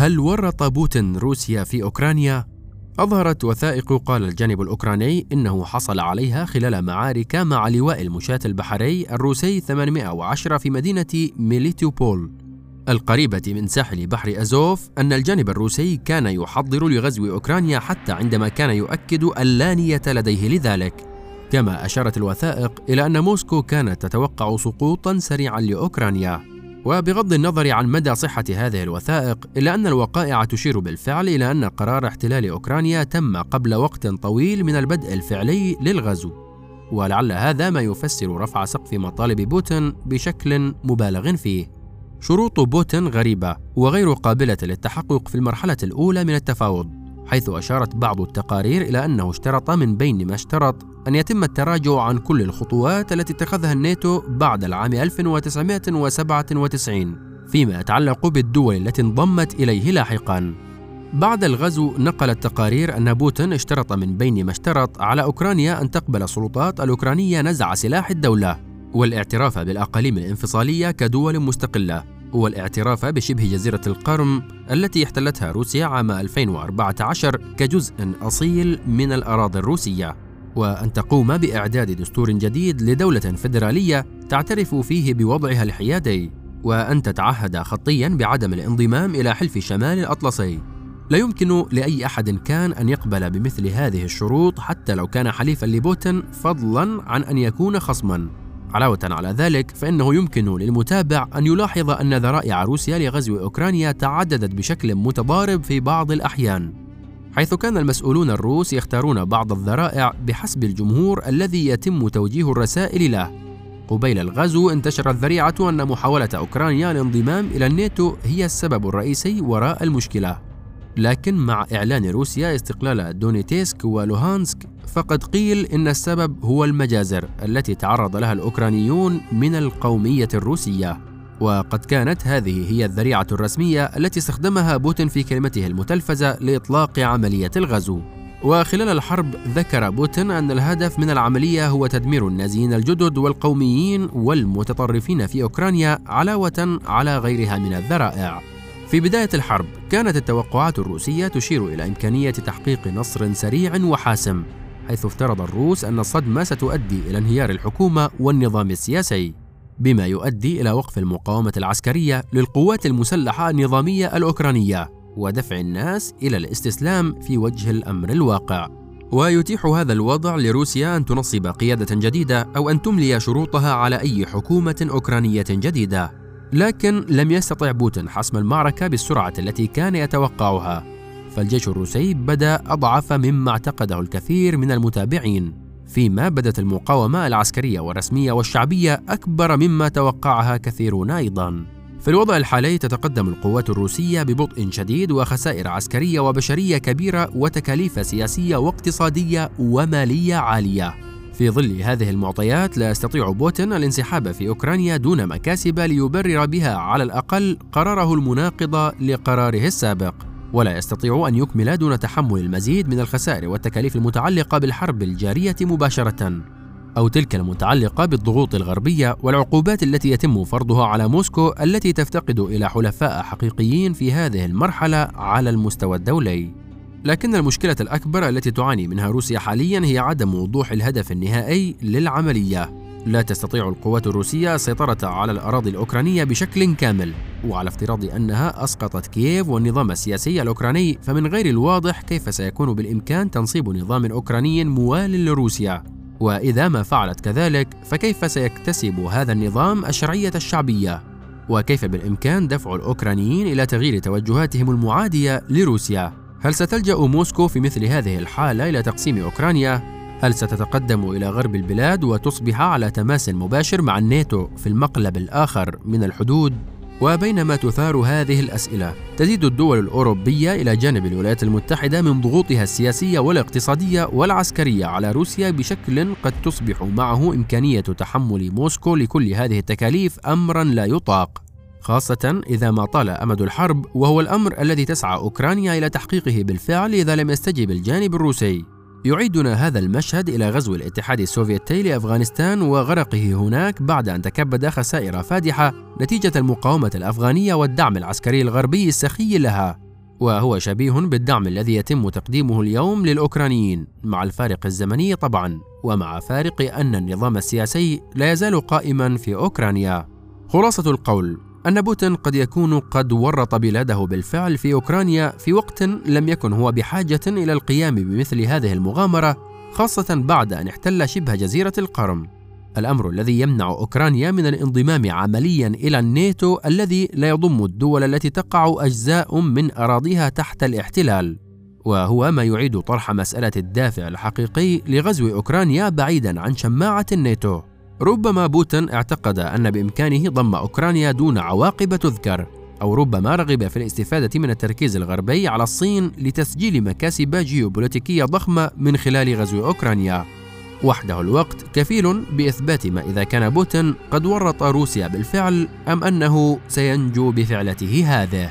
هل ورط بوتين روسيا في أوكرانيا؟ أظهرت وثائق قال الجانب الأوكراني إنه حصل عليها خلال معارك مع لواء المشاة البحري الروسي 810 في مدينة ميليتوبول القريبة من ساحل بحر أزوف أن الجانب الروسي كان يحضر لغزو أوكرانيا حتى عندما كان يؤكد اللا نية لديه لذلك. كما أشارت الوثائق إلى أن موسكو كانت تتوقع سقوطا سريعا لأوكرانيا. وبغض النظر عن مدى صحة هذه الوثائق إلا أن الوقائع تشير بالفعل إلى أن قرار احتلال أوكرانيا تم قبل وقت طويل من البدء الفعلي للغزو. ولعل هذا ما يفسر رفع سقف مطالب بوتين بشكل مبالغ فيه. شروط بوتين غريبة وغير قابلة للتحقق في المرحلة الأولى من التفاوض. حيث أشارت بعض التقارير إلى أنه اشترط من بين ما اشترط أن يتم التراجع عن كل الخطوات التي اتخذها الناتو بعد العام 1997 فيما يتعلق بالدول التي انضمت إليه لاحقاً. بعد الغزو نقلت تقارير أن بوتين اشترط من بين ما اشترط على أوكرانيا أن تقبل السلطات الأوكرانية نزع سلاح الدولة والاعتراف بالأقاليم الانفصالية كدول مستقلة والاعتراف بشبه جزيرة القرم التي احتلتها روسيا عام 2014 كجزء أصيل من الأراضي الروسية. وأن تقوم بإعداد دستور جديد لدولة فيدرالية تعترف فيه بوضعها الحيادي. وأن تتعهد خطيا بعدم الانضمام إلى حلف شمال الأطلسي. لا يمكن لأي أحد كان أن يقبل بمثل هذه الشروط حتى لو كان حليفا لبوتين فضلا عن أن يكون خصما. علاوة على ذلك فإنه يمكن للمتابع أن يلاحظ أن ذرائع روسيا لغزو أوكرانيا تعددت بشكل متضارب في بعض الأحيان حيث كان المسؤولون الروس يختارون بعض الذرائع بحسب الجمهور الذي يتم توجيه الرسائل له. قبيل الغزو انتشرت ذريعة أن محاولة أوكرانيا الانضمام إلى الناتو هي السبب الرئيسي وراء المشكلة لكن مع إعلان روسيا استقلال دونيتسك ولوهانسك فقد قيل إن السبب هو المجازر التي تعرض لها الأوكرانيون من القومية الروسية. وقد كانت هذه هي الذريعة الرسمية التي استخدمها بوتين في كلمته المتلفزة لإطلاق عملية الغزو. وخلال الحرب ذكر بوتين أن الهدف من العملية هو تدمير النازيين الجدد والقوميين والمتطرفين في أوكرانيا علاوة على غيرها من الذرائع. في بداية الحرب كانت التوقعات الروسية تشير إلى إمكانية تحقيق نصر سريع وحاسم. حيث افترض الروس أن الصدمة ستؤدي إلى انهيار الحكومة والنظام السياسي بما يؤدي إلى وقف المقاومة العسكرية للقوات المسلحة النظامية الأوكرانية ودفع الناس إلى الاستسلام في وجه الأمر الواقع. ويتيح هذا الوضع لروسيا أن تنصب قيادة جديدة أو أن تملي شروطها على أي حكومة أوكرانية جديدة لكن لم يستطع بوتين حسم المعركة بالسرعة التي كان يتوقعها. فالجيش الروسي بدأ أضعف مما اعتقده الكثير من المتابعين فيما بدت المقاومة العسكرية والرسمية والشعبية أكبر مما توقعها كثيرون أيضا. في الوضع الحالي تتقدم القوات الروسية ببطء شديد وخسائر عسكرية وبشرية كبيرة وتكاليف سياسية واقتصادية ومالية عالية. في ظل هذه المعطيات لا يستطيع بوتين الانسحاب في أوكرانيا دون مكاسب ليبرر بها على الأقل قراره المناقض لقراره السابق. ولا يستطيع أن يكمل دون تحمل المزيد من الخسائر والتكاليف المتعلقة بالحرب الجارية مباشرة أو تلك المتعلقة بالضغوط الغربية والعقوبات التي يتم فرضها على موسكو التي تفتقد إلى حلفاء حقيقيين في هذه المرحلة على المستوى الدولي. لكن المشكلة الأكبر التي تعاني منها روسيا حاليا هي عدم وضوح الهدف النهائي للعملية لا تستطيع القوات الروسية السيطرة على الأراضي الأوكرانية بشكل كامل وعلى افتراض أنها أسقطت كييف والنظام السياسي الأوكراني فمن غير الواضح كيف سيكون بالإمكان تنصيب نظام أوكراني موال لروسيا. وإذا ما فعلت كذلك فكيف سيكتسب هذا النظام الشرعية الشعبية؟ وكيف بالإمكان دفع الأوكرانيين إلى تغيير توجهاتهم المعادية لروسيا؟ هل ستلجأ موسكو في مثل هذه الحالة إلى تقسيم أوكرانيا؟ هل ستتقدم إلى غرب البلاد وتصبح على تماس مباشر مع الناتو في المقلب الآخر من الحدود؟ وبينما تثار هذه الأسئلة تزيد الدول الأوروبية إلى جانب الولايات المتحدة من ضغوطها السياسية والاقتصادية والعسكرية على روسيا بشكل قد تصبح معه إمكانية تحمل موسكو لكل هذه التكاليف أمرا لا يطاق خاصة إذا ما طال أمد الحرب وهو الأمر الذي تسعى أوكرانيا إلى تحقيقه بالفعل إذا لم يستجب الجانب الروسي. يعيدنا هذا المشهد إلى غزو الاتحاد السوفيتي لأفغانستان وغرقه هناك بعد أن تكبد خسائر فادحة نتيجة المقاومة الأفغانية والدعم العسكري الغربي السخي لها. وهو شبيه بالدعم الذي يتم تقديمه اليوم للأوكرانيين مع الفارق الزمني طبعا ومع فارق أن النظام السياسي لا يزال قائما في أوكرانيا. خلاصة القول أن بوتين قد يكون قد ورط بلاده بالفعل في أوكرانيا في وقت لم يكن هو بحاجة إلى القيام بمثل هذه المغامرة خاصة بعد أن احتل شبه جزيرة القرم. الأمر الذي يمنع أوكرانيا من الانضمام عمليا إلى الناتو الذي لا يضم الدول التي تقع أجزاء من أراضيها تحت الاحتلال وهو ما يعيد طرح مسألة الدافع الحقيقي لغزو أوكرانيا بعيدا عن شماعة الناتو. ربما بوتين اعتقد أن بإمكانه ضم أوكرانيا دون عواقب تذكر أو ربما رغب في الاستفادة من التركيز الغربي على الصين لتسجيل مكاسب جيوبوليتيكية ضخمة من خلال غزو أوكرانيا. وحده الوقت كفيل بإثبات ما إذا كان بوتين قد ورط روسيا بالفعل أم أنه سينجو بفعلته هذه.